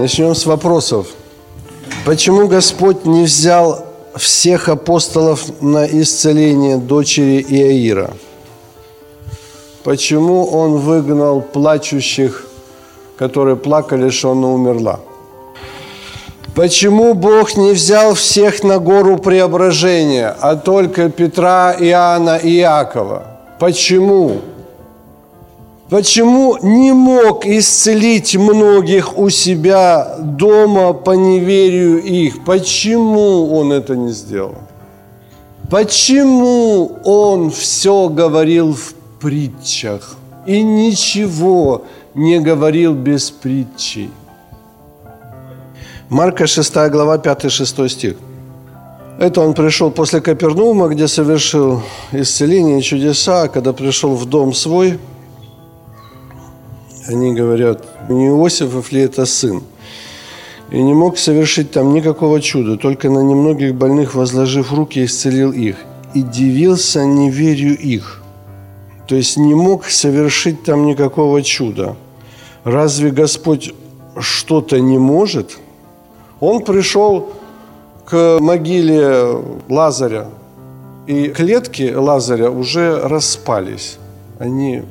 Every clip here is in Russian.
Начнем с вопросов. Почему Господь не взял всех апостолов на исцеление дочери Иаира? Почему Он выгнал плачущих, которые плакали, что она умерла? Почему Бог не взял всех на гору преображения, а только Петра, Иоанна и Иакова? Почему? Почему не мог исцелить многих у себя дома по неверию их? Почему он это не сделал? Почему он все говорил в притчах и ничего не говорил без притчей? Марка 6 глава 5-6 стих. Это он пришел после Капернаума, где совершил исцеление и чудеса, а когда пришел в дом свой – они говорят, не Иосифов ли это сын? И не мог совершить там никакого чуда, только на немногих больных, возложив руки, исцелил их. И дивился неверию их. То есть не мог совершить там никакого чуда. Разве Господь что-то не может? Он пришел к могиле Лазаря, и клетки Лазаря уже распались. Они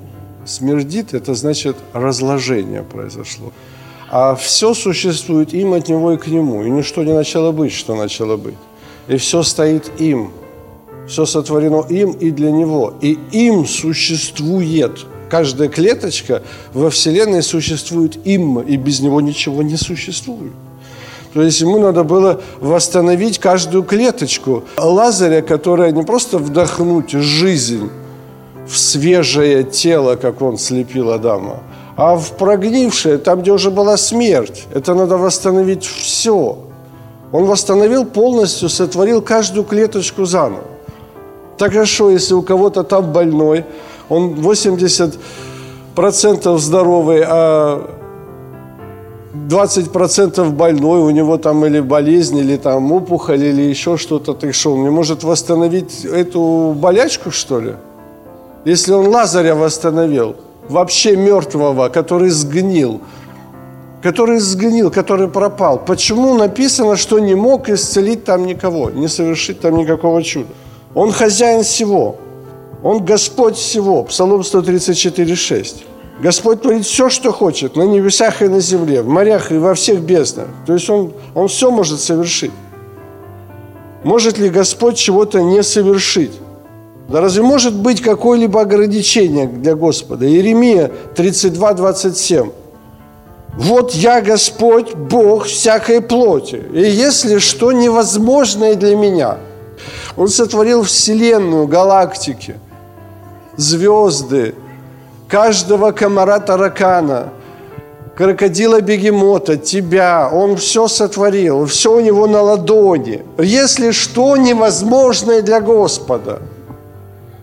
Смердит – это значит разложение произошло. А все существует им от него и к нему. И ничто не начало быть, что начало быть. И все стоит им. Все сотворено им и для него. И им существует. Каждая клеточка во Вселенной существует им, и без него ничего не существует. То есть ему надо было восстановить каждую клеточку Лазаря, которая не просто вдохнуть жизнь, в свежее тело, как он слепил Адама, а в прогнившее, там, где уже была смерть. Это надо восстановить все. Он восстановил полностью, сотворил каждую клеточку заново. Так хорошо, если у кого-то там больной, он 80% здоровый, а 20% больной, у него там или болезнь, или там опухоль, или еще что-то, так что он не может восстановить эту болячку, что ли? Если он Лазаря восстановил, вообще мертвого, который сгнил, который сгнил, который пропал. Почему написано, что не мог исцелить там никого, не совершить там никакого чуда? Он хозяин всего. Он Господь всего. Псалом 134,6. Господь творит все, что хочет, на небесах и на земле, в морях и во всех безднах. То есть он, он все может совершить. Может ли Господь чего-то не совершить? Да разве может быть какое-либо ограничение для Господа? Иеремия 32, 27. «Вот я Господь, Бог всякой плоти, и если что невозможное для меня». Он сотворил Вселенную, галактики, звезды, каждого комара таракана, крокодила бегемота, тебя. Он все сотворил, все у него на ладони. Если что невозможное для Господа –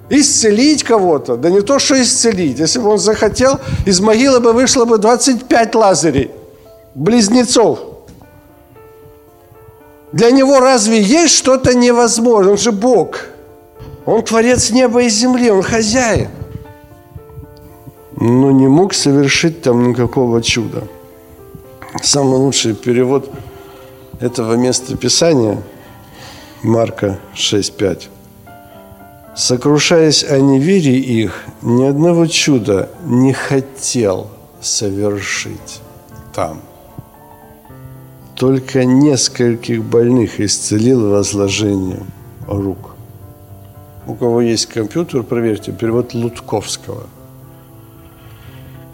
Исцелить кого-то, да не то, что исцелить. Если бы он захотел, из могилы бы вышло бы 25 лазарей, близнецов. Для него разве есть что-то невозможное? Он же Бог. Он творец неба и земли, он хозяин. Но не мог совершить там никакого чуда. Самый лучший перевод этого места Писания Марка 6.5. Сокрушаясь о неверии их, ни одного чуда не хотел совершить там. Только нескольких больных исцелил возложением рук. У кого есть компьютер, проверьте, перевод Лутковского.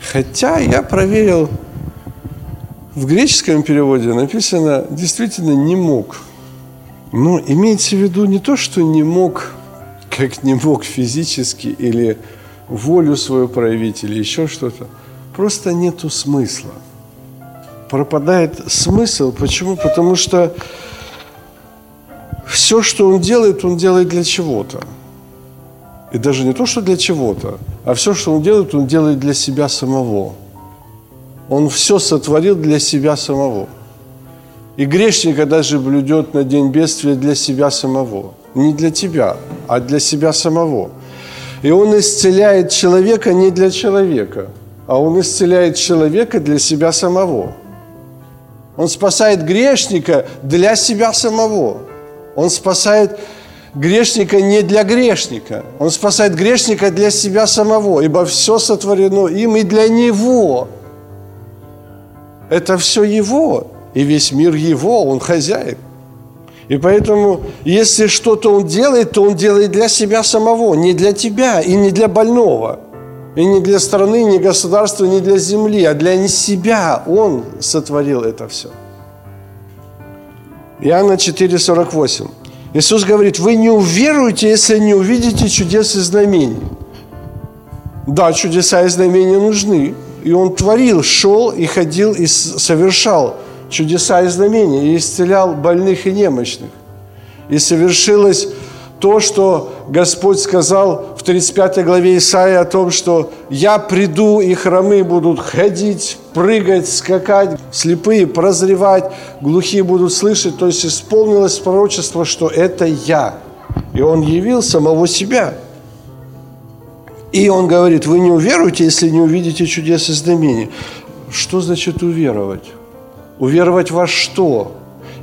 Хотя я проверил, в греческом переводе написано действительно «не мог». Но имеется в виду не то, что не мог как не мог физически или волю свою проявить или еще что-то. Просто нету смысла. пропадает смысл. Почему? Потому что все, что он делает, он делает для чего-то. И даже не то, что для чего-то, а все, что он делает, он делает для себя самого. Он все сотворил для себя самого. И грешника даже блюдет на день бедствия для себя самого. Не для тебя, а для себя самого. И он исцеляет человека не для человека, а он исцеляет человека для себя самого. Он спасает грешника для себя самого. Он спасает грешника не для грешника. Он спасает грешника для себя самого, ибо все сотворено им и для него. Это все его, и весь мир его, он хозяин. И поэтому, если что-то он делает, то он делает для себя самого, не для тебя и не для больного. И не для страны, не государства, не для земли, а для себя он сотворил это все. Иоанна 4,48. Иисус говорит, вы не уверуете, если не увидите чудес и знамений. Да, чудеса и знамения нужны. И Он творил, шел и ходил и совершал чудеса и знамения, и исцелял больных и немощных. И совершилось то, что Господь сказал в 35 главе Исаия о том, что «Я приду, и хромы будут ходить, прыгать, скакать, слепые прозревать, глухие будут слышать». То есть исполнилось пророчество, что это я. И Он явил самого себя. И Он говорит, вы не уверуете, если не увидите чудес и знамений. Что значит уверовать? Уверовать во что?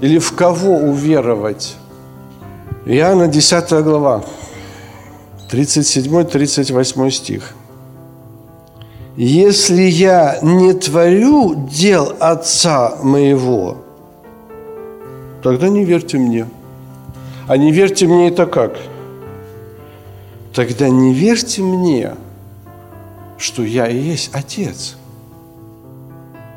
Или в кого уверовать? Иоанна 10 глава, 37-38 стих. «Если я не творю дел Отца моего, тогда не верьте мне. А не верьте мне это как? Тогда не верьте мне, что я и есть Отец.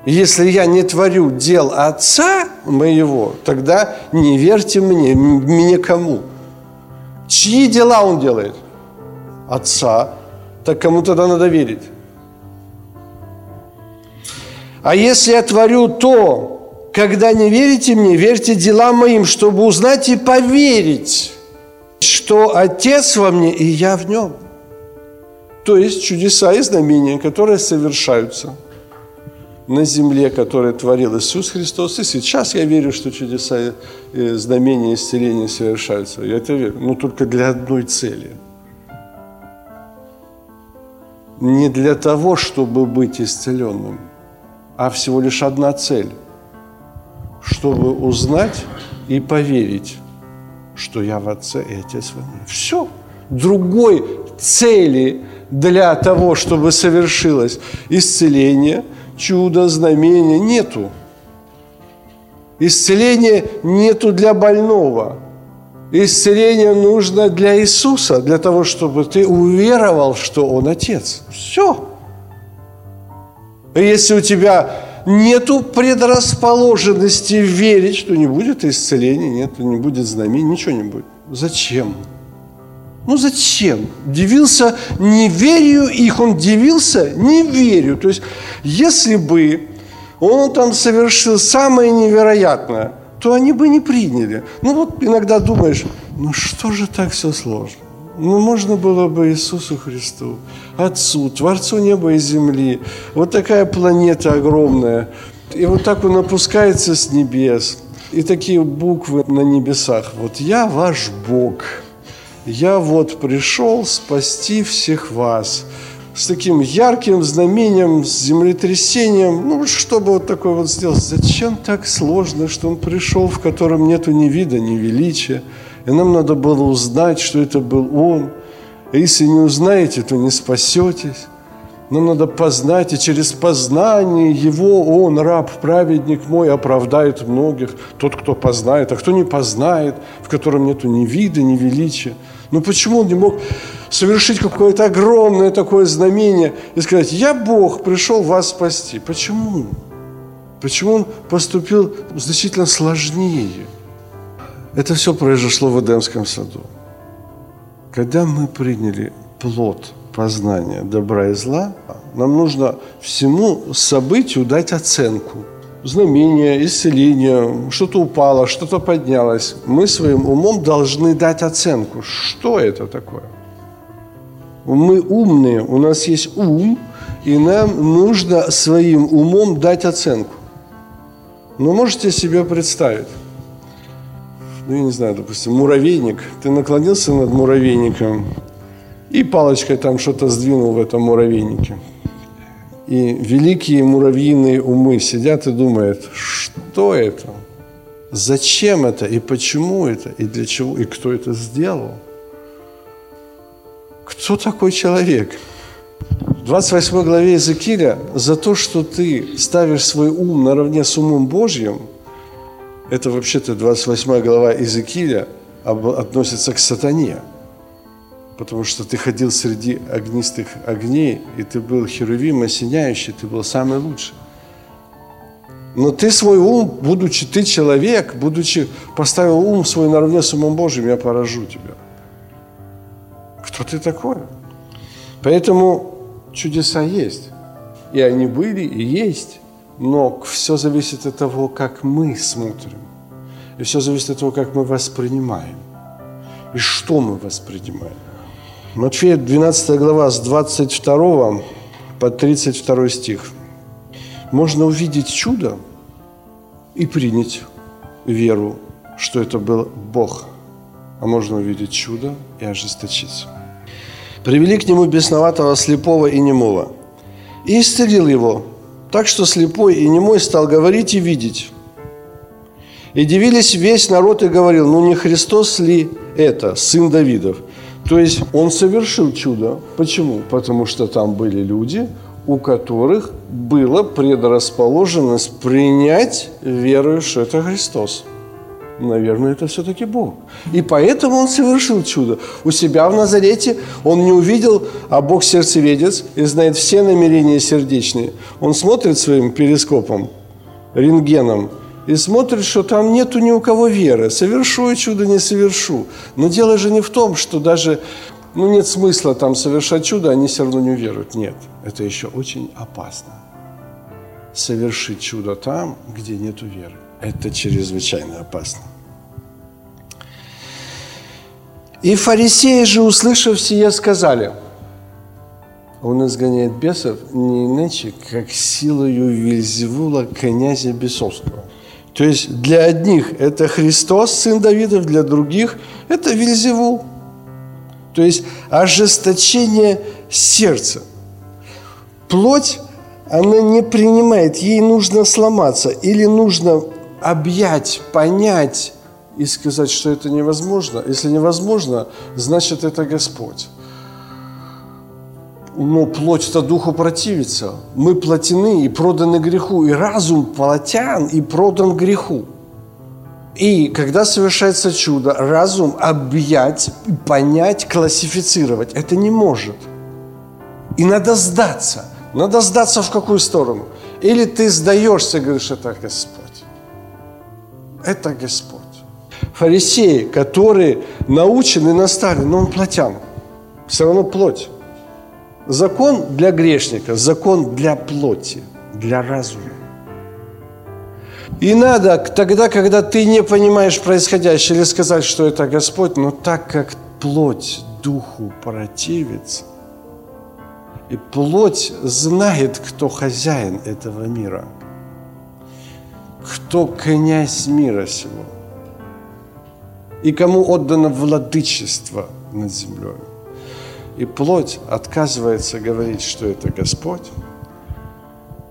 Если я не творю дел Отца моего, тогда не верьте мне, мне кому? Чьи дела Он делает? Отца. Так кому тогда надо верить? А если я творю то, когда не верите мне, верьте делам моим, чтобы узнать и поверить, что Отец во мне и я в нем. То есть чудеса и знамения, которые совершаются – на земле, который творил Иисус Христос. И сейчас я верю, что чудеса и знамения исцеления совершаются. Я это верю, но только для одной цели. Не для того, чтобы быть исцеленным, а всего лишь одна цель. Чтобы узнать и поверить, что я в Отце и Отец во мне. Все. Другой цели для того, чтобы совершилось исцеление – чудо, знамения нету. Исцеления нету для больного. Исцеление нужно для Иисуса, для того, чтобы ты уверовал, что Он Отец. Все. И если у тебя нету предрасположенности верить, что не будет исцеления, нет, не будет знамений, ничего не будет. Зачем? Ну зачем? Дивился неверию их, он дивился неверию. То есть, если бы он там совершил самое невероятное, то они бы не приняли. Ну вот иногда думаешь, ну что же так все сложно? Ну, можно было бы Иисусу Христу, Отцу, Творцу неба и земли. Вот такая планета огромная. И вот так он опускается с небес. И такие буквы на небесах. Вот я ваш Бог – я вот пришел спасти всех вас. С таким ярким знамением, с землетрясением. Ну, чтобы вот такое вот сделать. Зачем так сложно, что он пришел, в котором нету ни вида, ни величия. И нам надо было узнать, что это был он. И если не узнаете, то не спасетесь. Нам надо познать, и через познание Его Он, раб, праведник мой, оправдает многих. Тот, кто познает, а кто не познает, в котором нету ни вида, ни величия. Но почему Он не мог совершить какое-то огромное такое знамение и сказать, я Бог, пришел вас спасти? Почему? Почему Он поступил значительно сложнее? Это все произошло в Эдемском саду. Когда мы приняли плод – познания добра и зла, нам нужно всему событию дать оценку. Знамение, исцеление, что-то упало, что-то поднялось, мы своим умом должны дать оценку, что это такое. Мы умные, у нас есть ум, и нам нужно своим умом дать оценку. Но можете себе представить, ну, я не знаю, допустим, муравейник, ты наклонился над муравейником и палочкой там что-то сдвинул в этом муравейнике. И великие муравьиные умы сидят и думают, что это, зачем это, и почему это, и для чего, и кто это сделал. Кто такой человек? В 28 главе Иезекииля за то, что ты ставишь свой ум наравне с умом Божьим, это вообще-то 28 глава Иезекииля относится к сатане – потому что ты ходил среди огнистых огней, и ты был херувим, осеняющий, ты был самый лучший. Но ты свой ум, будучи ты человек, будучи поставил ум свой наравне с умом Божьим, я поражу тебя. Кто ты такой? Поэтому чудеса есть. И они были, и есть. Но все зависит от того, как мы смотрим. И все зависит от того, как мы воспринимаем. И что мы воспринимаем. Матфея 12 глава с 22 по 32 стих. Можно увидеть чудо и принять веру, что это был Бог. А можно увидеть чудо и ожесточиться. Привели к нему бесноватого слепого и немого. И исцелил его, так что слепой и немой стал говорить и видеть. И дивились весь народ и говорил, ну не Христос ли это, сын Давидов? То есть он совершил чудо. Почему? Потому что там были люди, у которых было предрасположенность принять веру, что это Христос. Наверное, это все-таки Бог. И поэтому он совершил чудо. У себя в Назарете он не увидел, а Бог сердцеведец и знает все намерения сердечные. Он смотрит своим перископом, рентгеном – и смотрит, что там нету ни у кого веры. Совершу я чудо, не совершу. Но дело же не в том, что даже ну, нет смысла там совершать чудо, они все равно не уверуют. Нет, это еще очень опасно. Совершить чудо там, где нет веры. Это чрезвычайно опасно. И фарисеи же, услышав сие, сказали, он изгоняет бесов не иначе, как силою Вильзевула, князя Бесовского. То есть для одних это Христос, сын Давидов, для других это Вильзевул. То есть ожесточение сердца. Плоть, она не принимает, ей нужно сломаться или нужно объять, понять и сказать, что это невозможно. Если невозможно, значит это Господь но плоть-то духу противится. Мы плотены и проданы греху, и разум плотян и продан греху. И когда совершается чудо, разум объять, понять, классифицировать это не может. И надо сдаться. Надо сдаться в какую сторону? Или ты сдаешься говоришь, это Господь. Это Господь. Фарисеи, которые научены, наставлены, но он плотян. Все равно плоть. Закон для грешника, закон для плоти, для разума. И надо тогда, когда ты не понимаешь происходящее, или сказать, что это Господь, но так как плоть духу противится, и плоть знает, кто хозяин этого мира, кто князь мира сего, и кому отдано владычество над землей. И плоть отказывается говорить, что это Господь.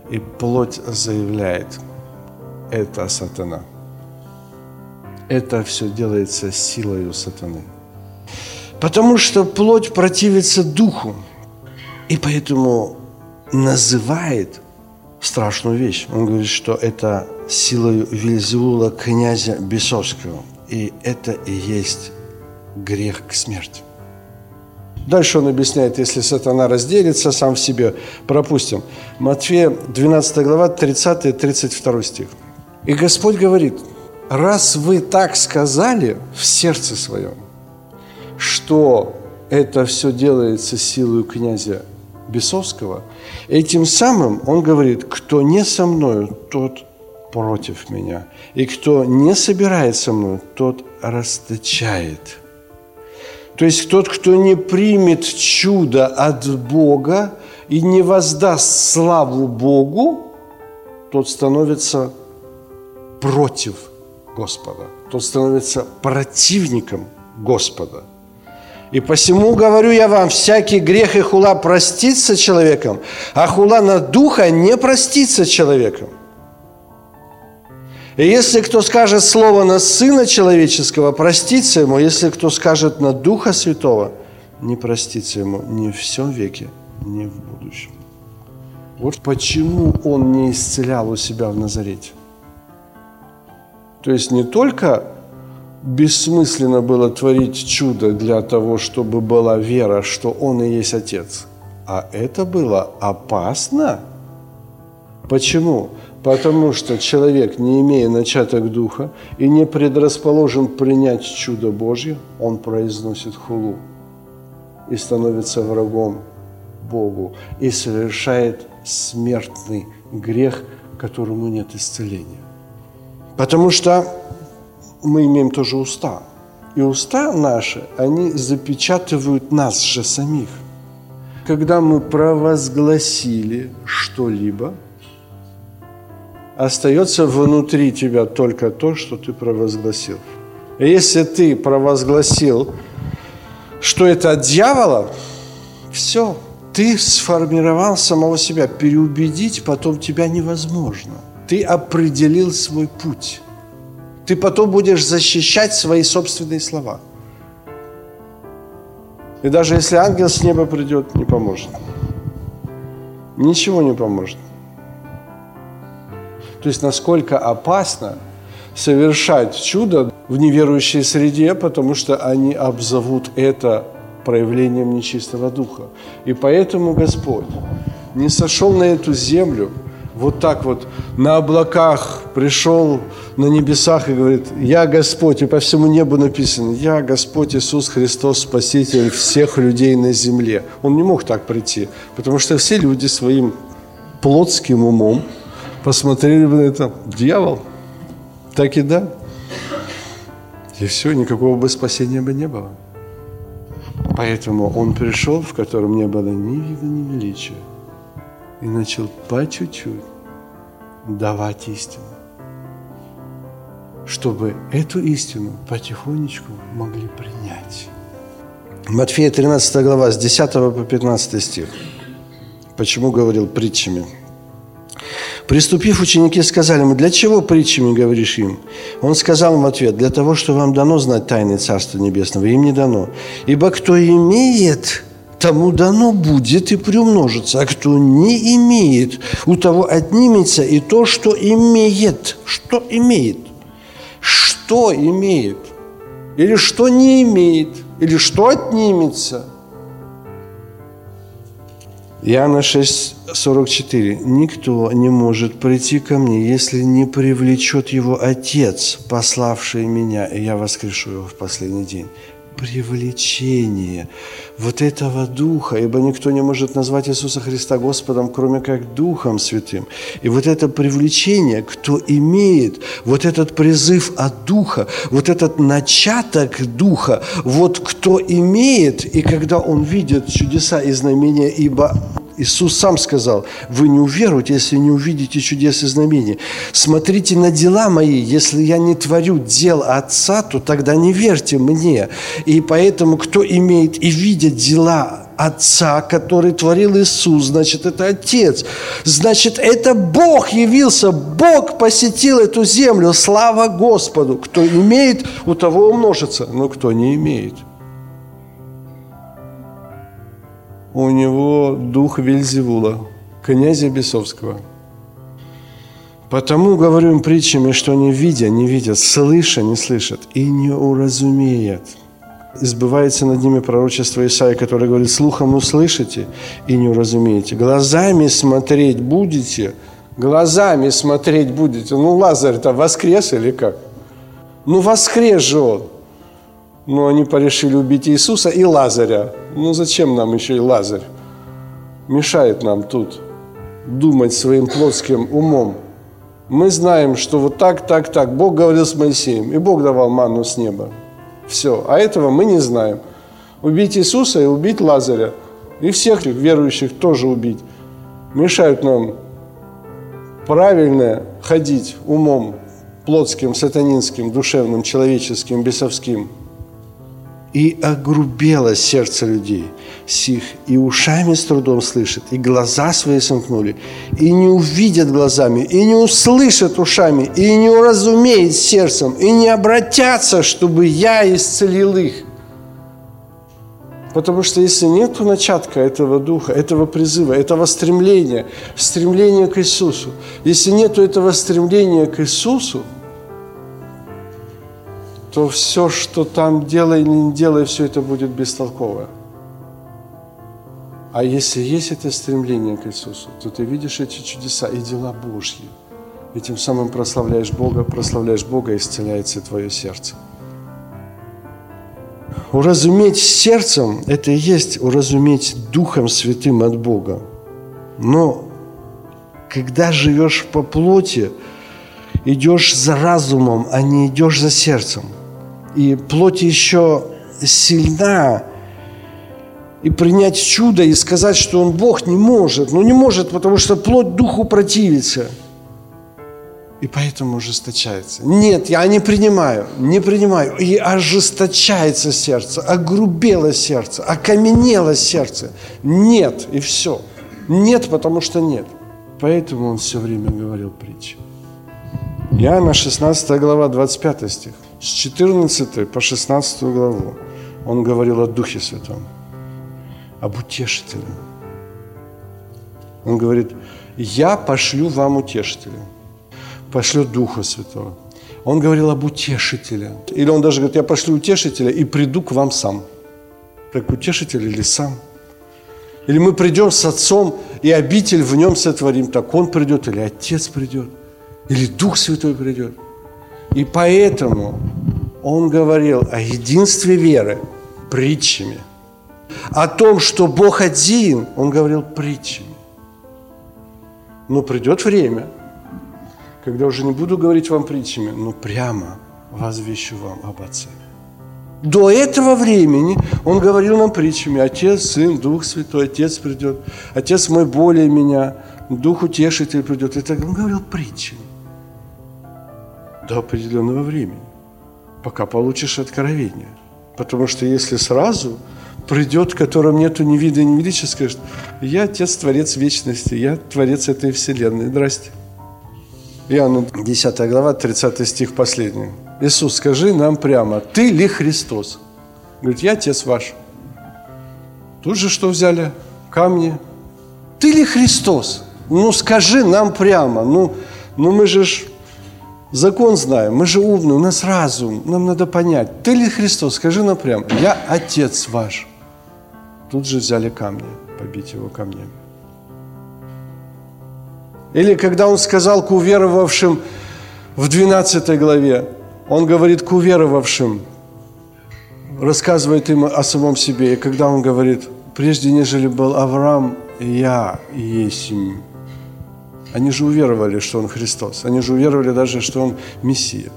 И плоть заявляет, это сатана. Это все делается силою сатаны. Потому что плоть противится духу. И поэтому называет страшную вещь. Он говорит, что это силою Вильзевула, князя Бесовского. И это и есть грех к смерти. Дальше он объясняет, если сатана разделится сам в себе, пропустим. Матфея 12 глава, 30-32 стих. И Господь говорит, раз вы так сказали в сердце своем, что это все делается силой князя Бесовского, этим самым он говорит, кто не со мною, тот против меня. И кто не собирает со мной, тот расточает. То есть тот, кто не примет чудо от Бога и не воздаст славу Богу, тот становится против Господа. Тот становится противником Господа. И посему говорю я вам, всякий грех и хула простится человеком, а хула на духа не простится человеком. И если кто скажет слово на Сына Человеческого, простится ему. Если кто скажет на Духа Святого, не простится ему ни в всем веке, ни в будущем. Вот почему он не исцелял у себя в Назарете. То есть не только бессмысленно было творить чудо для того, чтобы была вера, что Он и есть Отец, а это было опасно. Почему? Потому что человек, не имея начаток духа и не предрасположен принять чудо Божье, он произносит хулу и становится врагом Богу и совершает смертный грех, которому нет исцеления. Потому что мы имеем тоже уста. И уста наши, они запечатывают нас же самих. Когда мы провозгласили что-либо – остается внутри тебя только то, что ты провозгласил. И если ты провозгласил, что это от дьявола, все, ты сформировал самого себя. Переубедить потом тебя невозможно. Ты определил свой путь. Ты потом будешь защищать свои собственные слова. И даже если ангел с неба придет, не поможет. Ничего не поможет. То есть насколько опасно совершать чудо в неверующей среде, потому что они обзовут это проявлением нечистого духа. И поэтому Господь не сошел на эту землю вот так вот на облаках пришел на небесах и говорит, я Господь, и по всему небу написано, я Господь Иисус Христос, Спаситель всех людей на земле. Он не мог так прийти, потому что все люди своим плотским умом посмотрели бы на это, дьявол, так и да. И все, никакого бы спасения бы не было. Поэтому он пришел, в котором не было ни вида, ни величия, и начал по чуть-чуть давать истину, чтобы эту истину потихонечку могли принять. Матфея 13 глава, с 10 по 15 стих. Почему говорил притчами? Приступив, ученики сказали ему, для чего притчами говоришь им? Он сказал им в ответ, для того, что вам дано знать тайны Царства Небесного, им не дано. Ибо кто имеет, тому дано будет и приумножится, а кто не имеет, у того отнимется и то, что имеет. Что имеет? Что имеет? Или что не имеет? Или что отнимется? Иоанна 6, 44. «Никто не может прийти ко мне, если не привлечет его Отец, пославший меня, и я воскрешу его в последний день». Привлечение вот этого Духа, ибо никто не может назвать Иисуса Христа Господом, кроме как Духом Святым. И вот это привлечение, кто имеет вот этот призыв от Духа, вот этот начаток Духа, вот кто имеет, и когда он видит чудеса и знамения, ибо Иисус сам сказал, вы не уверуете, если не увидите чудес и знамения. Смотрите на дела мои, если я не творю дел Отца, то тогда не верьте мне. И поэтому, кто имеет и видит дела Отца, который творил Иисус, значит, это Отец. Значит, это Бог явился, Бог посетил эту землю. Слава Господу! Кто имеет, у того умножится, но кто не имеет – у него дух Вельзевула, князя Бесовского. Потому говорю им притчами, что они видя, не видят, слыша, не слышат и не уразумеют. Избывается над ними пророчество Исаия, которое говорит, слухом услышите и не уразумеете. Глазами смотреть будете, глазами смотреть будете. Ну, Лазарь-то воскрес или как? Ну, воскрес же он. Но они порешили убить Иисуса и Лазаря. Ну зачем нам еще и Лазарь? Мешает нам тут думать своим плотским умом. Мы знаем, что вот так, так, так. Бог говорил с Моисеем, и Бог давал манну с неба. Все. А этого мы не знаем. Убить Иисуса и убить Лазаря. И всех верующих тоже убить. Мешают нам правильно ходить умом плотским, сатанинским, душевным, человеческим, бесовским – и огрубело сердце людей сих, и ушами с трудом слышат, и глаза свои сомкнули, и не увидят глазами, и не услышат ушами, и не уразумеют сердцем, и не обратятся, чтобы я исцелил их. Потому что если нет начатка этого духа, этого призыва, этого стремления, стремления к Иисусу, если нет этого стремления к Иисусу – то все, что там делай или не делай, все это будет бестолково. А если есть это стремление к Иисусу, то ты видишь эти чудеса и дела Божьи. И тем самым прославляешь Бога, прославляешь Бога, исцеляется твое сердце. Уразуметь сердцем – это и есть уразуметь Духом Святым от Бога. Но когда живешь по плоти, идешь за разумом, а не идешь за сердцем – и плоть еще сильна, и принять чудо и сказать, что он Бог не может. Ну не может, потому что плоть духу противится. И поэтому ожесточается. Нет, я не принимаю, не принимаю. И ожесточается сердце, огрубело сердце, окаменело сердце. Нет, и все. Нет, потому что нет. Поэтому он все время говорил притчи. Иоанна 16 глава, 25 стих. С 14 по 16 главу он говорил о Духе Святом, об утешителе. Он говорит, я пошлю вам утешителя, пошлю Духа Святого. Он говорил об утешителе. Или он даже говорит, я пошлю утешителя и приду к вам сам. Как утешитель или сам. Или мы придем с Отцом, и обитель в нем сотворим. Так Он придет, или Отец придет, или Дух Святой придет. И поэтому он говорил о единстве веры притчами. О том, что Бог один, он говорил притчами. Но придет время, когда уже не буду говорить вам притчами, но прямо возвещу вам об Отце. До этого времени он говорил нам притчами. Отец, Сын, Дух Святой, Отец придет. Отец мой более меня, Дух утешитель придет. Так он говорил притчами до определенного времени, пока получишь откровение. Потому что если сразу придет, которым нету ни вида, ни величия, скажет, я Отец, Творец вечности, я Творец этой вселенной. Здрасте. Иоанна 10 глава, 30 стих последний. Иисус, скажи нам прямо, ты ли Христос? Говорит, я Отец ваш. Тут же что взяли? Камни. Ты ли Христос? Ну, скажи нам прямо. Ну, ну мы же ж Закон знаем, мы же умные, у нас разум, нам надо понять. Ты ли Христос? Скажи нам прямо, я Отец ваш. Тут же взяли камни, побить его камнями. Или когда он сказал к уверовавшим в 12 главе, он говорит к уверовавшим, рассказывает им о самом себе. И когда он говорит, прежде нежели был Авраам, я есть они же уверовали, что Он Христос. Они же уверовали даже, что Он Мессия,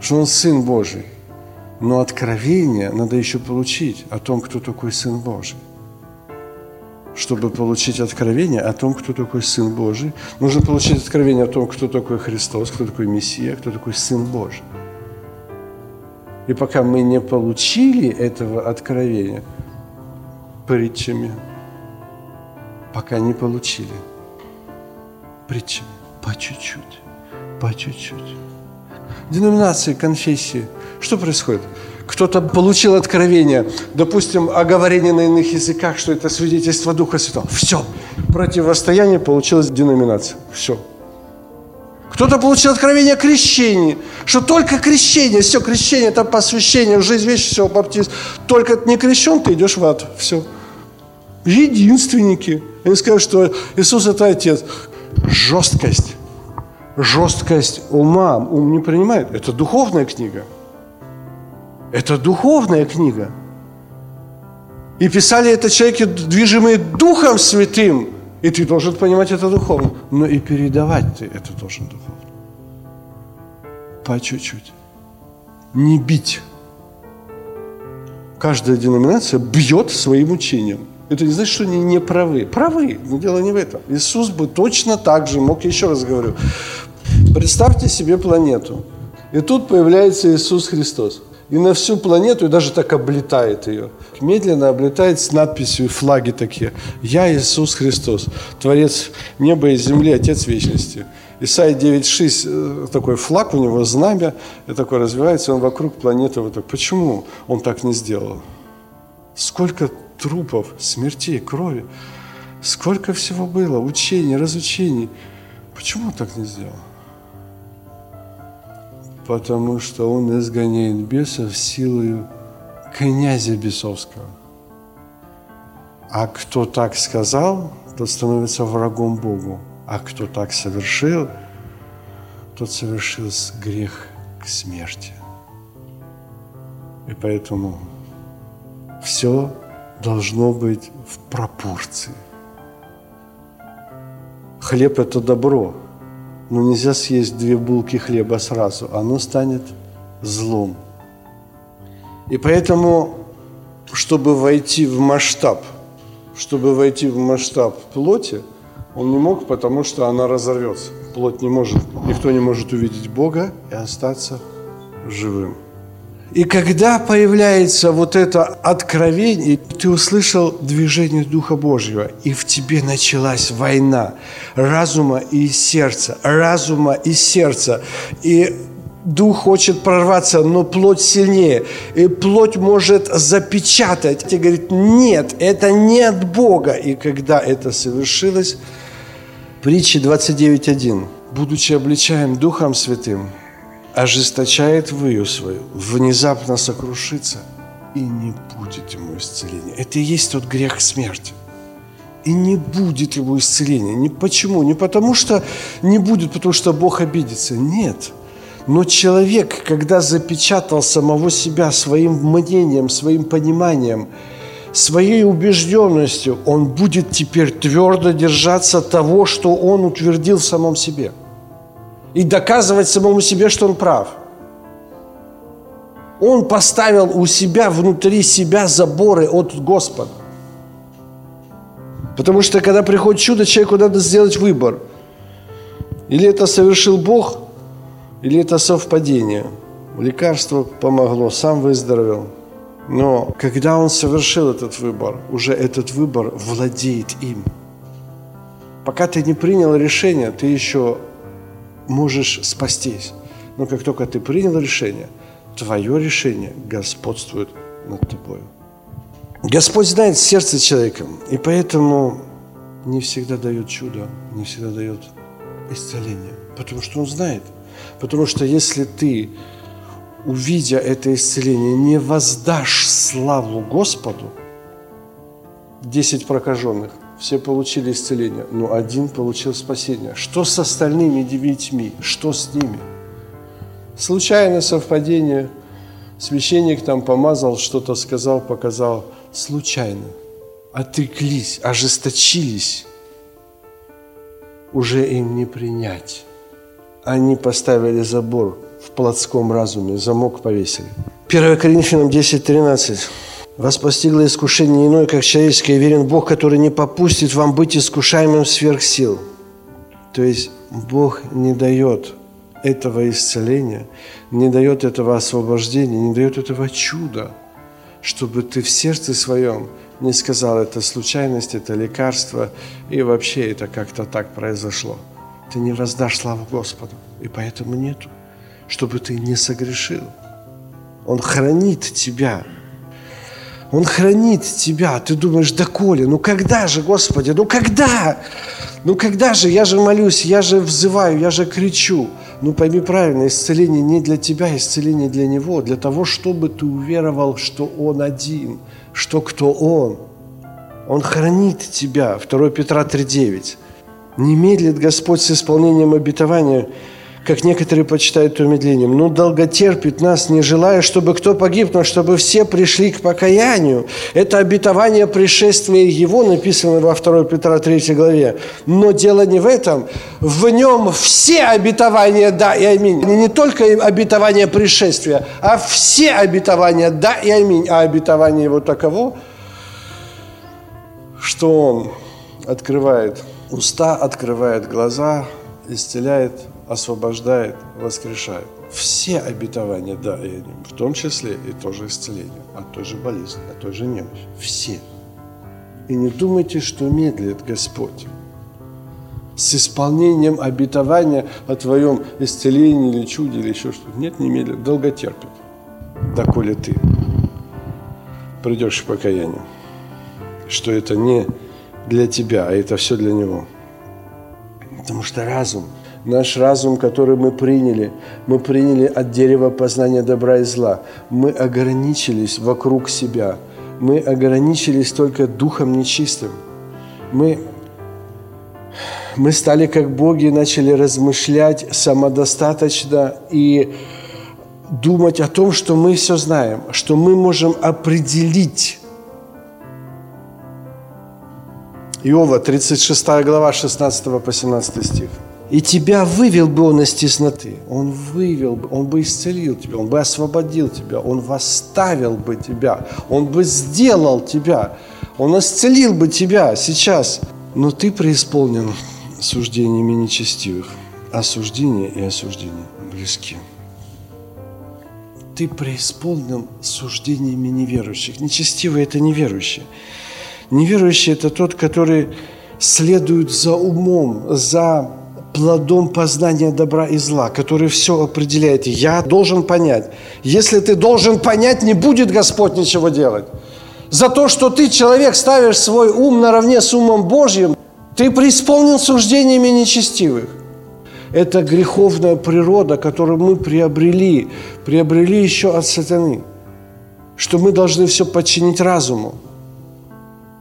что Он Сын Божий. Но откровение надо еще получить о том, кто такой Сын Божий. Чтобы получить откровение о том, кто такой Сын Божий, нужно получить откровение о том, кто такой Христос, кто такой Мессия, кто такой Сын Божий. И пока мы не получили этого откровения притчами, пока не получили – притчами. По чуть-чуть, по чуть-чуть. Деноминации, конфессии. Что происходит? Кто-то получил откровение, допустим, о говорении на иных языках, что это свидетельство Духа Святого. Все. Противостояние получилось деноминация. Все. Кто-то получил откровение о крещении, что только крещение, все, крещение – это посвящение, уже известно, все, баптист. Только не крещен, ты идешь в ад. Все. Единственники. Они скажут, что Иисус – это Отец жесткость, жесткость ума, ум не принимает. Это духовная книга. Это духовная книга. И писали это человеки, движимые Духом Святым. И ты должен понимать это духовно. Но и передавать ты это должен духовно. по чуть-чуть. Не бить. Каждая деноминация бьет своим учением. Это не значит, что они не правы. Правы, но дело не в этом. Иисус бы точно так же мог, еще раз говорю, представьте себе планету. И тут появляется Иисус Христос. И на всю планету, и даже так облетает ее. Медленно облетает с надписью, флаги такие. «Я Иисус Христос, Творец неба и земли, Отец вечности». Исайя 9.6, э, такой флаг у него, знамя, и такой развивается, он вокруг планеты вот так. Почему он так не сделал? Сколько трупов, смертей, крови, сколько всего было, учений, разучений. Почему он так не сделал? Потому что он изгоняет бесов силою князя бесовского. А кто так сказал, тот становится врагом Богу. А кто так совершил, тот совершил грех к смерти. И поэтому все должно быть в пропорции. Хлеб – это добро, но нельзя съесть две булки хлеба сразу, оно станет злом. И поэтому, чтобы войти в масштаб, чтобы войти в масштаб плоти – он не мог, потому что она разорвется. Плоть не может, никто не может увидеть Бога и остаться живым. И когда появляется вот это откровение, ты услышал движение Духа Божьего, и в тебе началась война разума и сердца, разума и сердца. И Дух хочет прорваться, но плоть сильнее. И плоть может запечатать. И говорит, нет, это не от Бога. И когда это совершилось, Притча 29.1. «Будучи обличаем Духом Святым, ожесточает выю свою, внезапно сокрушится, и не будет ему исцеления». Это и есть тот грех смерти. И не будет его исцеления. Не почему? Не потому что не будет, потому что Бог обидится. Нет. Но человек, когда запечатал самого себя своим мнением, своим пониманием – своей убежденностью он будет теперь твердо держаться того, что он утвердил в самом себе. И доказывать самому себе, что он прав. Он поставил у себя, внутри себя заборы от Господа. Потому что когда приходит чудо, человеку надо сделать выбор. Или это совершил Бог, или это совпадение. Лекарство помогло, сам выздоровел – но когда он совершил этот выбор, уже этот выбор владеет им. Пока ты не принял решение, ты еще можешь спастись. Но как только ты принял решение, твое решение господствует над тобой. Господь знает сердце человека, и поэтому не всегда дает чудо, не всегда дает исцеление. Потому что Он знает. Потому что если ты увидя это исцеление, не воздашь славу Господу, десять прокаженных, все получили исцеление, но один получил спасение. Что с остальными девятьми? Что с ними? Случайное совпадение. Священник там помазал, что-то сказал, показал. Случайно. Отреклись, ожесточились. Уже им не принять. Они поставили забор – в плотском разуме, замок повесили. 1 Коринфянам 10.13. Вас постигло искушение иное, как человеческое, верен Бог, который не попустит вам быть искушаемым сверх сил. То есть Бог не дает этого исцеления, не дает этого освобождения, не дает этого чуда, чтобы ты в сердце своем не сказал, это случайность, это лекарство, и вообще это как-то так произошло. Ты не воздашь славу Господу, и поэтому нету чтобы ты не согрешил. Он хранит тебя. Он хранит тебя. Ты думаешь, да Коля, ну когда же, Господи, ну когда? Ну когда же? Я же молюсь, я же взываю, я же кричу. Ну пойми правильно, исцеление не для тебя, исцеление для Него, для того, чтобы ты уверовал, что Он один, что кто Он. Он хранит тебя. 2 Петра 3,9. Не медлит Господь с исполнением обетования, как некоторые почитают умедлением, но долготерпит нас, не желая, чтобы кто погиб, но чтобы все пришли к покаянию. Это обетование пришествия Его, написано во 2 Петра 3 главе. Но дело не в этом. В нем все обетования «да» и «аминь». Не только обетование пришествия, а все обетования «да» и «аминь». А обетование Его таково, что Он открывает уста, открывает глаза, исцеляет – освобождает, воскрешает. Все обетования, да, и они, в том числе и то же исцеление от той же болезни, от той же немощи. Все. И не думайте, что медлит Господь с исполнением обетования о твоем исцелении или чуде или еще что-то. Нет, не медлит, долго терпит, доколе ты придешь к покаянию, что это не для тебя, а это все для Него. Потому что разум – наш разум, который мы приняли, мы приняли от дерева познания добра и зла. Мы ограничились вокруг себя. Мы ограничились только духом нечистым. Мы, мы стали как боги начали размышлять самодостаточно и думать о том, что мы все знаем, что мы можем определить Иова, 36 глава, 16 по 17 стих и тебя вывел бы он из тесноты. Он вывел бы, он бы исцелил тебя, он бы освободил тебя, он восставил бы тебя, он бы сделал тебя, он исцелил бы тебя сейчас. Но ты преисполнен суждениями нечестивых. Осуждение и осуждение близки. Ты преисполнен суждениями неверующих. Нечестивый – это неверующий. Неверующий – это тот, который следует за умом, за плодом познания добра и зла, который все определяет. Я должен понять. Если ты должен понять, не будет Господь ничего делать. За то, что ты, человек, ставишь свой ум наравне с умом Божьим, ты преисполнен суждениями нечестивых. Это греховная природа, которую мы приобрели, приобрели еще от сатаны. Что мы должны все подчинить разуму.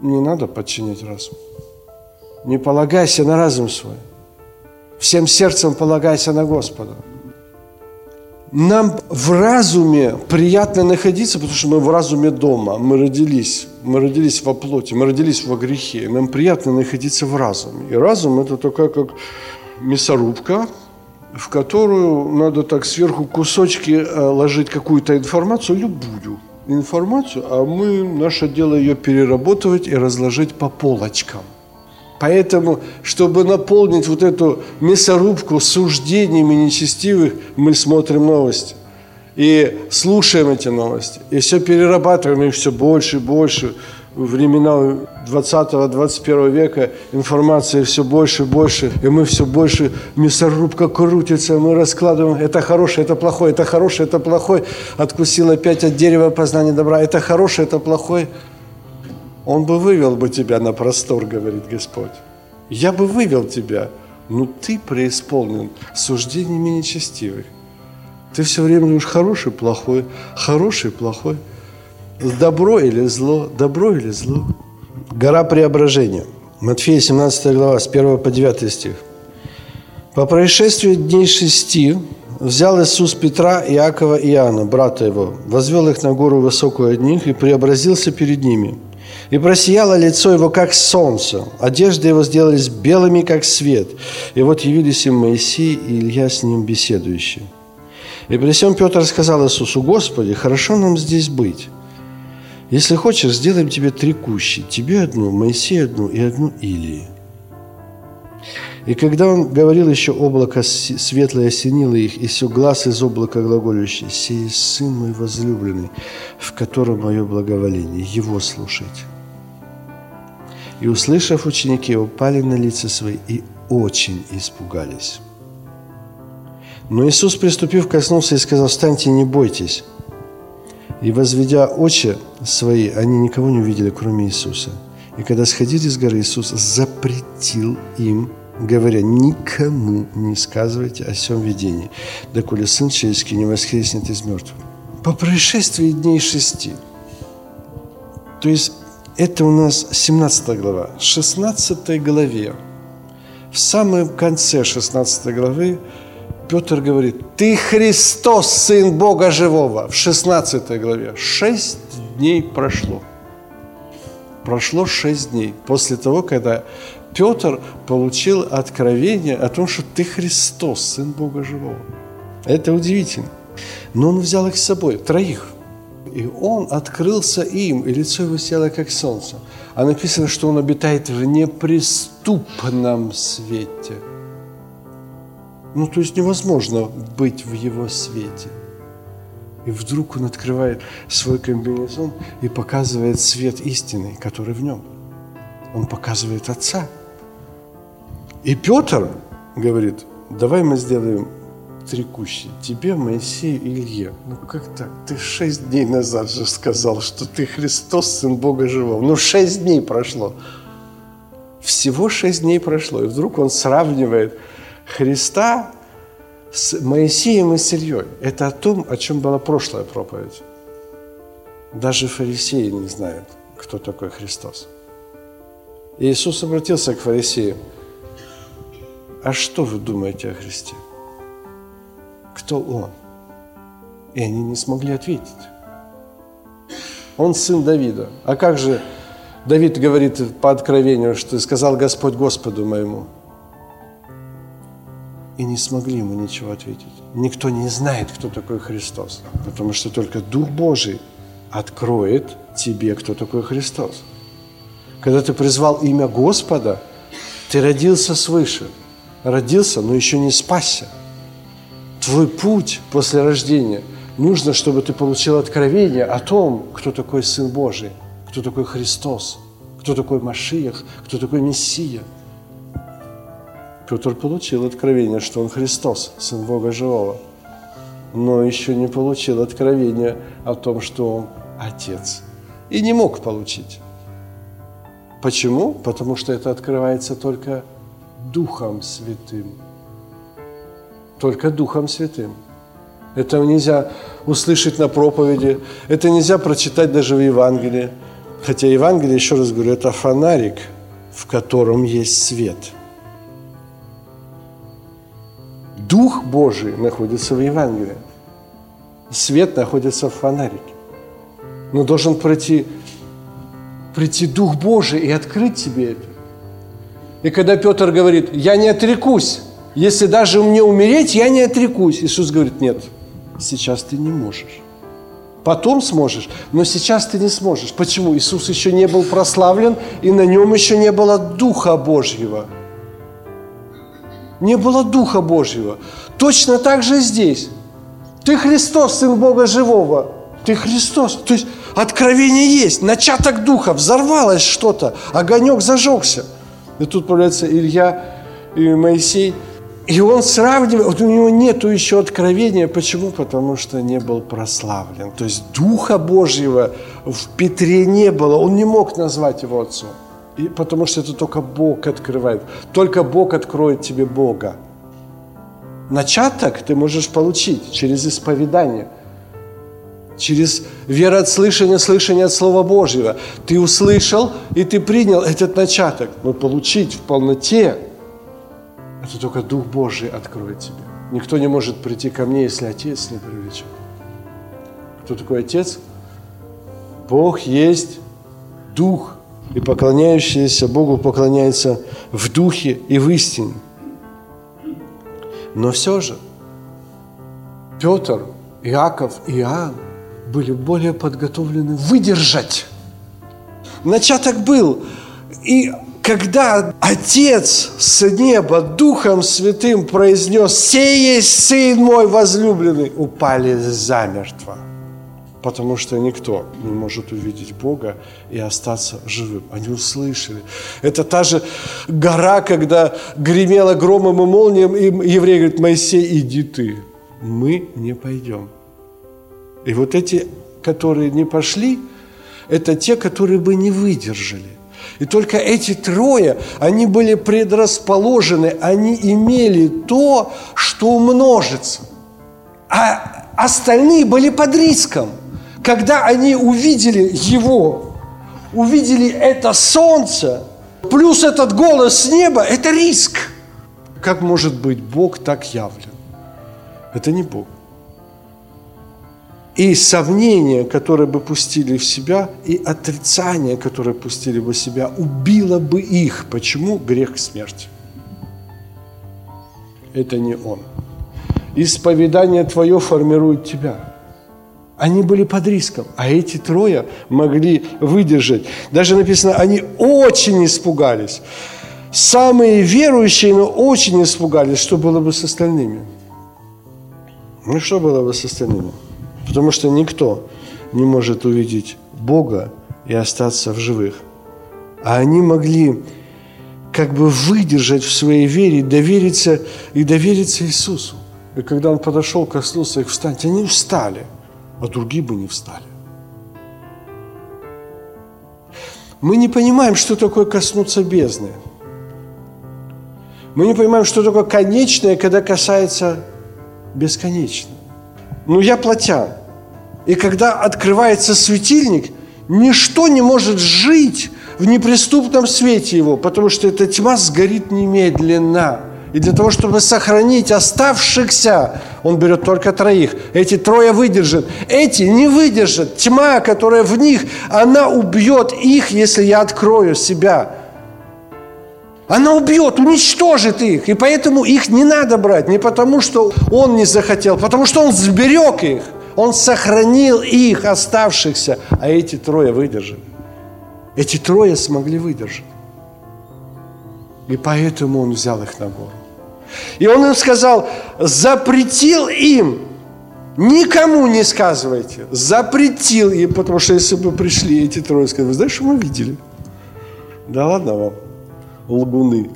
Не надо подчинять разум. Не полагайся на разум свой всем сердцем полагайся на Господа. Нам в разуме приятно находиться, потому что мы в разуме дома. Мы родились, мы родились во плоти, мы родились во грехе. Нам приятно находиться в разуме. И разум – это такая, как мясорубка, в которую надо так сверху кусочки э, ложить какую-то информацию, любую информацию, а мы, наше дело ее переработать и разложить по полочкам – Поэтому, чтобы наполнить вот эту мясорубку суждениями нечестивых, мы смотрим новости. И слушаем эти новости, и все перерабатываем их все больше и больше. Времена 20-21 века информации все больше и больше, и мы все больше, мясорубка крутится, мы раскладываем, это хорошее, это плохое, это хорошее, это плохое, откусил опять от дерева познания добра, это хорошее, это плохое – он бы вывел бы тебя на простор, говорит Господь. Я бы вывел тебя, но ты преисполнен суждениями нечестивых. Ты все время думаешь, хороший, плохой, хороший, плохой. Добро или зло, добро или зло. Гора преображения. Матфея 17 глава, с 1 по 9 стих. По происшествию дней шести взял Иисус Петра, Иакова и Иоанна, брата его, возвел их на гору высокую от них и преобразился перед ними – и просияло лицо его, как солнце. Одежды его сделались белыми, как свет. И вот явились им Моисей и Илья с ним беседующие. И при всем Петр сказал Иисусу, «Господи, хорошо нам здесь быть. Если хочешь, сделаем тебе три кущи. Тебе одну, Моисею одну и одну Илии». И когда он говорил еще, облако светлое осенило их, и все глаз из облака глаголющий, «Сей Сын мой возлюбленный, в котором мое благоволение, Его слушайте». И, услышав ученики, упали на лица свои и очень испугались. Но Иисус, приступив, коснулся и сказал, «Встаньте, не бойтесь». И, возведя очи свои, они никого не увидели, кроме Иисуса. И когда сходили с горы, Иисус запретил им, говоря, «Никому не сказывайте о всем видении, доколе Сын Человеческий не воскреснет из мертвых». По происшествии дней шести, то есть это у нас 17 глава. В 16 главе, в самом конце 16 главы, Петр говорит, ты Христос, Сын Бога Живого. В 16 главе. Шесть дней прошло. Прошло шесть дней после того, когда Петр получил откровение о том, что ты Христос, Сын Бога Живого. Это удивительно. Но он взял их с собой, троих. И он открылся им, и лицо его село, как солнце. А написано, что он обитает в неприступном свете. Ну, то есть невозможно быть в его свете. И вдруг он открывает свой комбинезон и показывает свет истины, который в нем. Он показывает Отца. И Петр говорит, давай мы сделаем три кущи. Тебе, Моисею и Илье. Ну как так? Ты шесть дней назад же сказал, что ты Христос, Сын Бога Живого. Ну шесть дней прошло. Всего шесть дней прошло. И вдруг он сравнивает Христа с Моисеем и с Ильей. Это о том, о чем была прошлая проповедь. Даже фарисеи не знают, кто такой Христос. Иисус обратился к фарисеям. А что вы думаете о Христе? Кто он. И они не смогли ответить. Он сын Давида. А как же Давид говорит по откровению, что сказал Господь Господу моему? И не смогли ему ничего ответить. Никто не знает, кто такой Христос, потому что только Дух Божий откроет тебе, кто такой Христос. Когда ты призвал имя Господа, ты родился свыше. Родился, но еще не спасся – твой путь после рождения, нужно, чтобы ты получил откровение о том, кто такой Сын Божий, кто такой Христос, кто такой Машиях, кто такой Мессия. Петр получил откровение, что он Христос, Сын Бога Живого, но еще не получил откровение о том, что он Отец. И не мог получить. Почему? Потому что это открывается только Духом Святым – только Духом Святым. Это нельзя услышать на проповеди, это нельзя прочитать даже в Евангелии. Хотя Евангелие, еще раз говорю, это фонарик, в котором есть свет. Дух Божий находится в Евангелии. Свет находится в фонарике. Но должен пройти, прийти Дух Божий и открыть тебе это. И когда Петр говорит, я не отрекусь, если даже мне умереть, я не отрекусь. Иисус говорит, нет, сейчас ты не можешь. Потом сможешь, но сейчас ты не сможешь. Почему? Иисус еще не был прославлен, и на нем еще не было Духа Божьего. Не было Духа Божьего. Точно так же здесь. Ты Христос, Сын Бога Живого. Ты Христос. То есть откровение есть, начаток Духа, взорвалось что-то, огонек зажегся. И тут появляется Илья и Моисей – и он сравнивает, вот у него нет еще откровения. Почему? Потому что не был прославлен. То есть Духа Божьего в Петре не было. Он не мог назвать его отцом. И потому что это только Бог открывает. Только Бог откроет тебе Бога. Начаток ты можешь получить через исповедание, через вероотслышание, слышание от Слова Божьего. Ты услышал, и ты принял этот начаток. Но получить в полноте это только Дух Божий откроет тебе. Никто не может прийти ко мне, если Отец не привлечет. Кто такой Отец? Бог есть Дух, и поклоняющиеся Богу поклоняются в Духе и в истине. Но все же Петр, Иаков и Иоанн были более подготовлены выдержать. Начаток был, и когда Отец с неба Духом Святым произнес «Сей есть Сын мой возлюбленный», упали замертво. Потому что никто не может увидеть Бога и остаться живым. Они услышали. Это та же гора, когда гремела громом и молнием, и еврей говорит, Моисей, иди ты. Мы не пойдем. И вот эти, которые не пошли, это те, которые бы не выдержали. И только эти трое, они были предрасположены, они имели то, что умножится. А остальные были под риском. Когда они увидели его, увидели это солнце, плюс этот голос с неба, это риск. Как может быть Бог так явлен? Это не Бог. И сомнения, которые бы пустили в себя, и отрицание, которое пустили бы в себя, убило бы их. Почему? Грех смерти. Это не он. Исповедание твое формирует тебя. Они были под риском, а эти трое могли выдержать. Даже написано, они очень испугались. Самые верующие, но очень испугались, что было бы с остальными. Ну, что было бы с остальными? Потому что никто не может увидеть Бога и остаться в живых. А они могли как бы выдержать в своей вере, довериться и довериться Иисусу. И когда Он подошел, коснулся их, встаньте, они встали, а другие бы не встали. Мы не понимаем, что такое коснуться бездны. Мы не понимаем, что такое конечное, когда касается бесконечного. Ну, я плотян. И когда открывается светильник, ничто не может жить в неприступном свете его, потому что эта тьма сгорит немедленно. И для того, чтобы сохранить оставшихся, он берет только троих. Эти трое выдержат. Эти не выдержат. Тьма, которая в них, она убьет их, если я открою себя. Она убьет, уничтожит их. И поэтому их не надо брать. Не потому, что он не захотел, потому что он сберег их. Он сохранил их, оставшихся. А эти трое выдержали. Эти трое смогли выдержать. И поэтому он взял их на гору. И он им сказал, запретил им, никому не сказывайте, запретил им, потому что если бы пришли эти трое, сказали, вы знаешь, что мы видели? Да ладно вам, лгуны.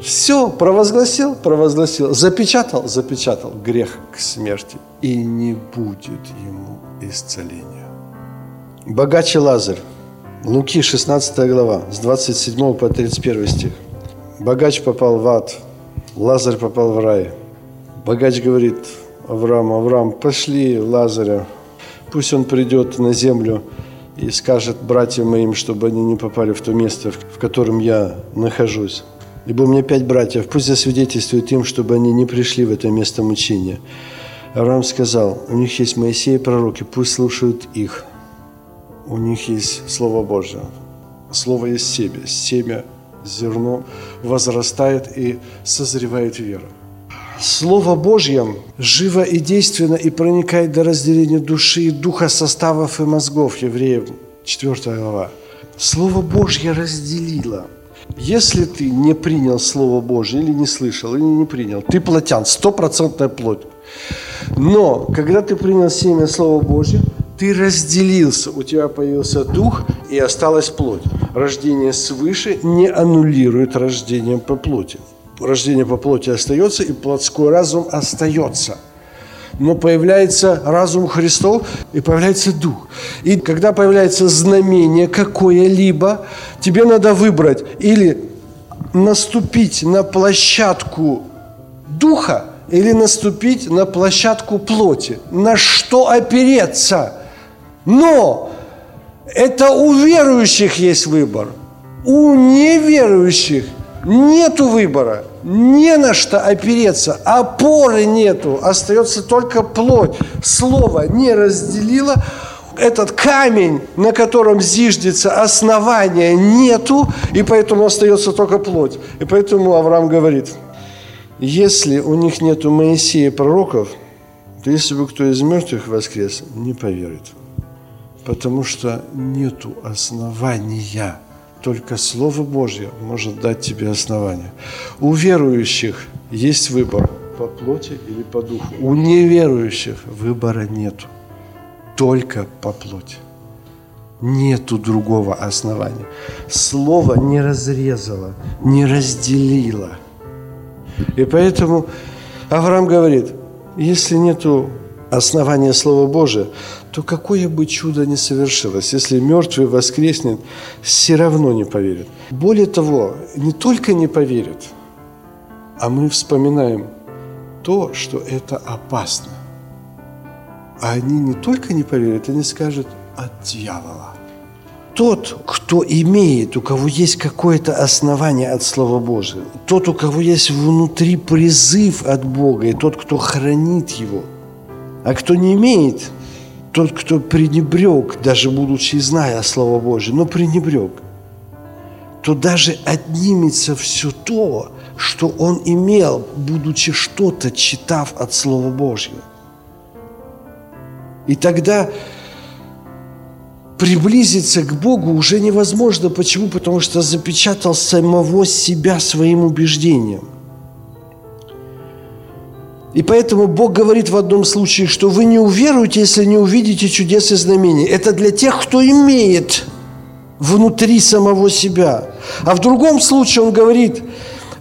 Все, провозгласил, провозгласил, запечатал, запечатал грех к смерти. И не будет ему исцеления. Богаче Лазарь. Луки, 16 глава, с 27 по 31 стих. Богач попал в ад, Лазарь попал в рай. Богач говорит Аврааму, Авраам, пошли Лазаря, пусть он придет на землю и скажет братьям моим, чтобы они не попали в то место, в котором я нахожусь. Ибо у меня пять братьев, пусть засвидетельствуют им, чтобы они не пришли в это место мучения. Авраам сказал, у них есть Моисей и пророки, пусть слушают их. У них есть Слово Божье. Слово есть семя. Семя, зерно возрастает и созревает вера. Слово Божье живо и действенно и проникает до разделения души и духа, составов и мозгов евреев, 4 глава. Слово Божье разделило – если ты не принял Слово Божье, или не слышал, или не принял, ты плотян, стопроцентная плоть. Но, когда ты принял семя Слова Божье, ты разделился, у тебя появился дух и осталась плоть. Рождение свыше не аннулирует рождение по плоти. Рождение по плоти остается, и плотской разум остается – но появляется разум Христов и появляется Дух. И когда появляется знамение какое-либо, тебе надо выбрать или наступить на площадку Духа или наступить на площадку плоти. На что опереться? Но это у верующих есть выбор. У неверующих нету выбора – не на что опереться, опоры нету, остается только плоть. Слово не разделило, этот камень, на котором зиждется основание, нету, и поэтому остается только плоть. И поэтому Авраам говорит, если у них нету Моисея пророков, то если бы кто из мертвых воскрес, не поверит. Потому что нету основания – только Слово Божье может дать тебе основание. У верующих есть выбор по плоти или по духу. У неверующих выбора нет. Только по плоти. Нету другого основания. Слово не разрезало, не разделило. И поэтому Авраам говорит, если нету основания Слова Божия, то какое бы чудо ни совершилось, если мертвый воскреснет, все равно не поверит. Более того, не только не поверит, а мы вспоминаем то, что это опасно. А они не только не поверят, они скажут от дьявола. тот, кто имеет, у кого есть какое-то основание от Слова Божьего, тот, у кого есть внутри призыв от Бога, и тот, кто хранит его. А кто не имеет, тот, кто пренебрег, даже будучи зная Слово Божье, но пренебрег, то даже отнимется все то, что он имел, будучи что-то читав от Слова Божьего. И тогда приблизиться к Богу уже невозможно. Почему? Потому что запечатал самого себя своим убеждением. И поэтому Бог говорит в одном случае, что вы не уверуете, если не увидите чудес и знамений. Это для тех, кто имеет внутри самого себя. А в другом случае Он говорит,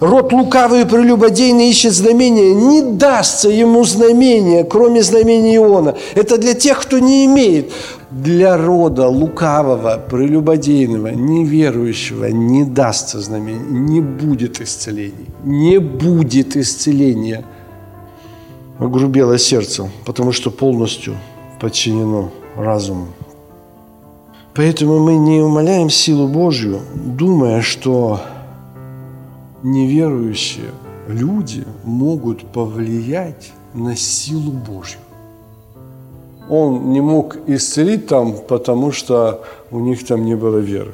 род лукавый и прелюбодейный ищет знамения, не дастся ему знамения, кроме знамения Иона. Это для тех, кто не имеет для рода лукавого, прелюбодейного, неверующего не дастся знамение, не будет исцелений, не будет исцеления. Огрубело сердце, потому что полностью подчинено разуму. Поэтому мы не умоляем силу Божью, думая, что неверующие люди могут повлиять на силу Божью он не мог исцелить там, потому что у них там не было веры.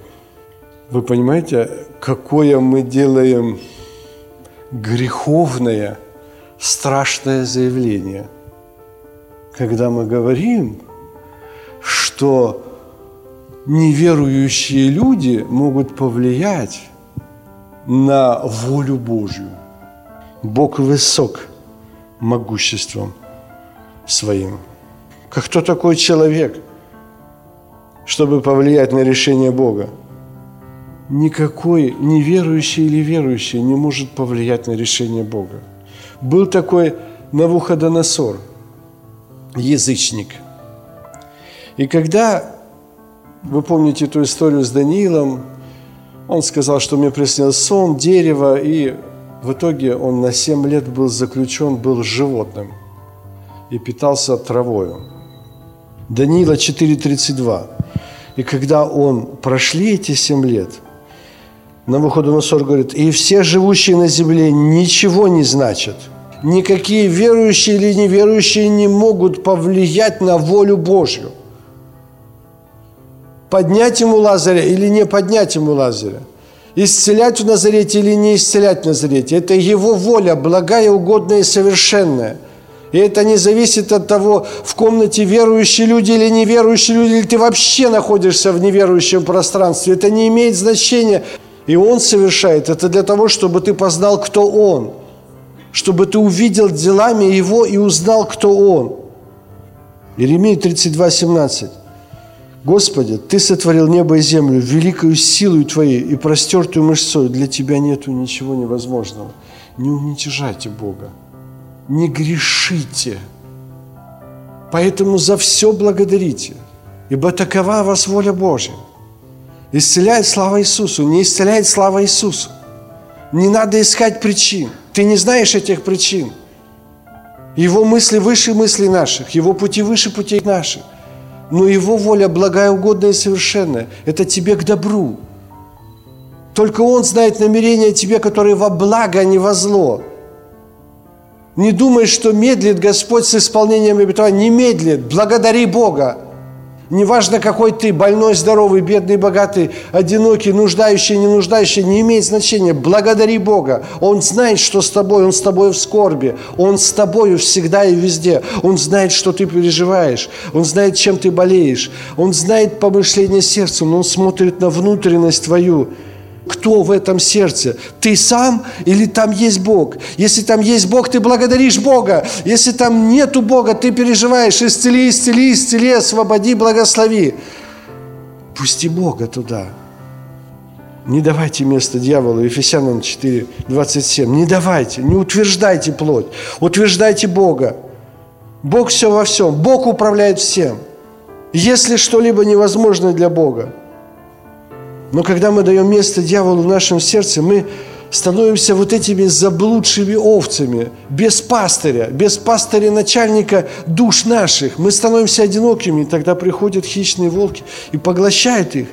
Вы понимаете, какое мы делаем греховное, страшное заявление, когда мы говорим, что неверующие люди могут повлиять на волю Божью. Бог высок могуществом своим. Как кто такой человек, чтобы повлиять на решение Бога? Никакой неверующий или верующий не может повлиять на решение Бога. Был такой Навуходоносор, язычник. И когда, вы помните эту историю с Даниилом, он сказал, что мне приснился сон, дерево, и в итоге он на 7 лет был заключен, был животным и питался травою. Даниила 4.32. И когда он прошли эти семь лет, Навуходоносор говорит, и все живущие на земле ничего не значат. Никакие верующие или неверующие не могут повлиять на волю Божью. Поднять ему Лазаря или не поднять ему Лазаря. Исцелять в Назарете или не исцелять в Назарете. Это его воля, благая, угодная и совершенная – и это не зависит от того, в комнате верующие люди или неверующие люди, или ты вообще находишься в неверующем пространстве. Это не имеет значения. И Он совершает это для того, чтобы ты познал, кто Он. Чтобы ты увидел делами Его и узнал, кто Он. Иеремия 32, 17. Господи, Ты сотворил небо и землю великою силой Твоей и простертую мышцой. Для Тебя нету ничего невозможного. Не уничижайте Бога не грешите. Поэтому за все благодарите, ибо такова вас воля Божья. Исцеляет слава Иисусу, не исцеляет слава Иисусу. Не надо искать причин. Ты не знаешь этих причин. Его мысли выше мыслей наших, Его пути выше путей наших. Но Его воля благая, угодная и совершенная. Это тебе к добру. Только Он знает намерения тебе, которые во благо, а не во зло. Не думай, что медлит Господь с исполнением обетования. Не медлит. Благодари Бога. Неважно, какой ты, больной, здоровый, бедный, богатый, одинокий, нуждающий, не нуждающий, не имеет значения. Благодари Бога. Он знает, что с тобой, Он с тобой в скорби. Он с тобой всегда и везде. Он знает, что ты переживаешь. Он знает, чем ты болеешь. Он знает помышление сердца. Он смотрит на внутренность твою кто в этом сердце? Ты сам или там есть Бог? Если там есть Бог, ты благодаришь Бога. Если там нету Бога, ты переживаешь, исцели, исцели, исцели, освободи, благослови. Пусти Бога туда. Не давайте место дьяволу. Ефесянам 4, 27. Не давайте, не утверждайте плоть. Утверждайте Бога. Бог все во всем. Бог управляет всем. Если что-либо невозможно для Бога, но когда мы даем место дьяволу в нашем сердце, мы становимся вот этими заблудшими овцами, без пастыря, без пастыря начальника душ наших. Мы становимся одинокими, и тогда приходят хищные волки и поглощают их.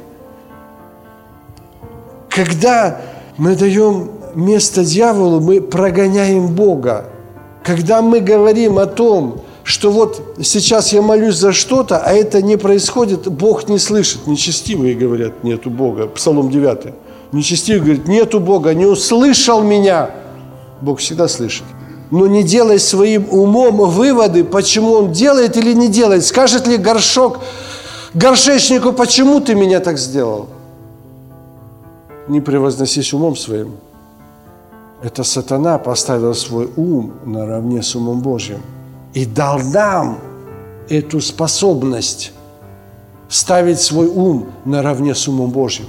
Когда мы даем место дьяволу, мы прогоняем Бога. Когда мы говорим о том, что вот сейчас я молюсь за что-то, а это не происходит, Бог не слышит. Нечестивые говорят, нету Бога. Псалом 9. Нечестивый говорит, нету Бога, не услышал меня. Бог всегда слышит. Но не делай своим умом выводы, почему он делает или не делает. Скажет ли горшок горшечнику, почему ты меня так сделал? Не превозносись умом своим. Это сатана поставил свой ум наравне с умом Божьим и дал нам эту способность ставить свой ум наравне с умом Божьим.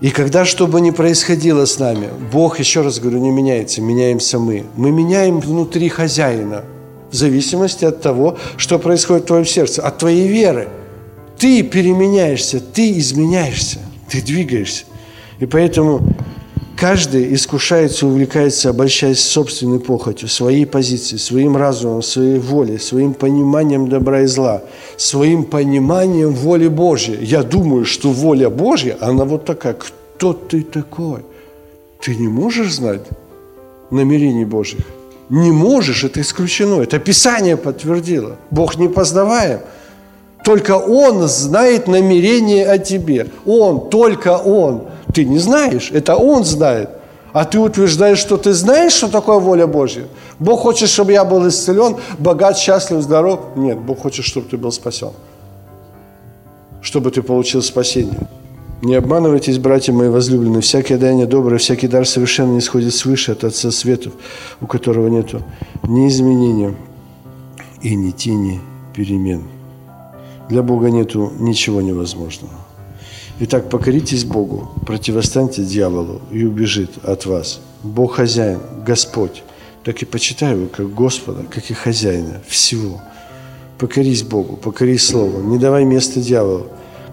И когда что бы ни происходило с нами, Бог, еще раз говорю, не меняется, меняемся мы. Мы меняем внутри хозяина, в зависимости от того, что происходит в твоем сердце, от твоей веры. Ты переменяешься, ты изменяешься, ты двигаешься. И поэтому Каждый искушается, увлекается, обольщаясь собственной похотью, своей позицией, своим разумом, своей волей, своим пониманием добра и зла, своим пониманием воли Божьей. Я думаю, что воля Божья, она вот такая. Кто ты такой? Ты не можешь знать намерений Божьих? Не можешь, это исключено. Это Писание подтвердило. Бог не познаваем. Только Он знает намерение о тебе. Он, только Он – ты не знаешь, это Он знает. А ты утверждаешь, что ты знаешь, что такое воля Божья. Бог хочет, чтобы я был исцелен, богат, счастлив, здоров. Нет, Бог хочет, чтобы ты был спасен. Чтобы ты получил спасение. Не обманывайтесь, братья мои возлюбленные. Всякое даяние доброе, всякий дар совершенно не сходит свыше от Отца Светов, у которого нет ни изменения и ни тени перемен. Для Бога нету ничего невозможного. Итак, покоритесь Богу, противостаньте дьяволу и убежит от вас. Бог хозяин, Господь. Так и почитай его как Господа, как и хозяина всего. Покорись Богу, покорись Слову. Не давай место дьяволу,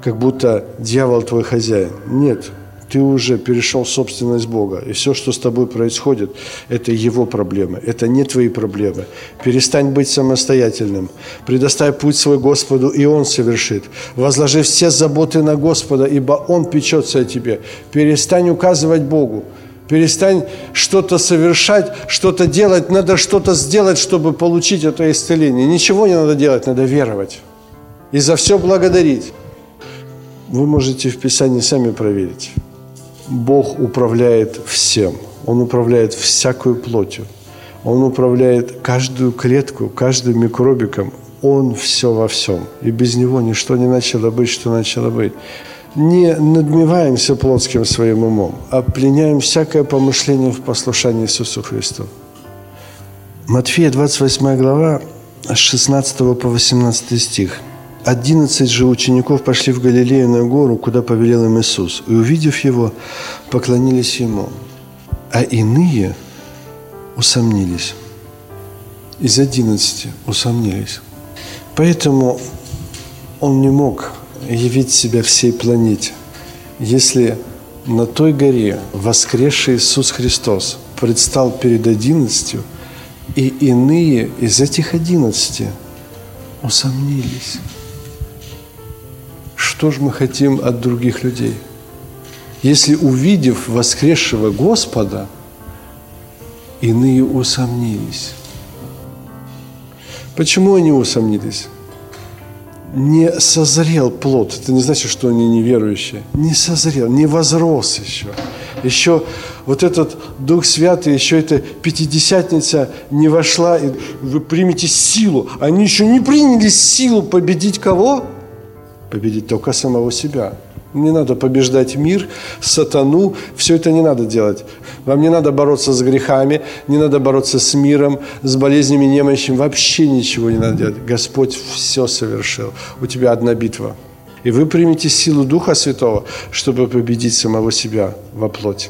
как будто дьявол твой хозяин. Нет, ты уже перешел собственность Бога. И все, что с тобой происходит, это Его проблемы. Это не твои проблемы. Перестань быть самостоятельным. Предоставь путь свой Господу, и Он совершит. Возложи все заботы на Господа, ибо Он печется о тебе. Перестань указывать Богу. Перестань что-то совершать, что-то делать. Надо что-то сделать, чтобы получить это исцеление. Ничего не надо делать, надо веровать. И за все благодарить. Вы можете в Писании сами проверить. Бог управляет всем. Он управляет всякую плотью. Он управляет каждую клетку, каждым микробиком. Он все во всем. И без него ничто не начало быть, что начало быть. Не надмеваемся плотским своим умом, а пленяем всякое помышление в послушании Иисусу Христу. Матфея 28 глава, с 16 по 18 стих – Одиннадцать же учеников пошли в Галилею на гору, куда повелел им Иисус, и, увидев Его, поклонились Ему, а иные усомнились. Из одиннадцати усомнились. Поэтому Он не мог явить себя всей планете. Если на той горе воскресший Иисус Христос предстал перед одиннадцатью, и иные из этих одиннадцати усомнились – что же мы хотим от других людей? Если, увидев воскресшего Господа, иные усомнились. Почему они усомнились? Не созрел плод. Это не значит, что они неверующие. Не созрел, не возрос еще. Еще вот этот Дух Святый, еще эта Пятидесятница не вошла, и вы примете силу. Они еще не приняли силу победить кого? Победить только самого себя. Не надо побеждать мир, сатану, все это не надо делать. Вам не надо бороться с грехами, не надо бороться с миром, с болезнями, немощами, вообще ничего не надо делать. Господь все совершил. У тебя одна битва. И вы примете силу Духа Святого, чтобы победить самого себя во плоти.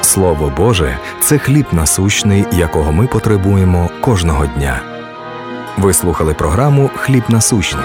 Слово Боже це хліб насущний, якого ми потребуємо кожного дня. Ви слухали програму Хліб насущний.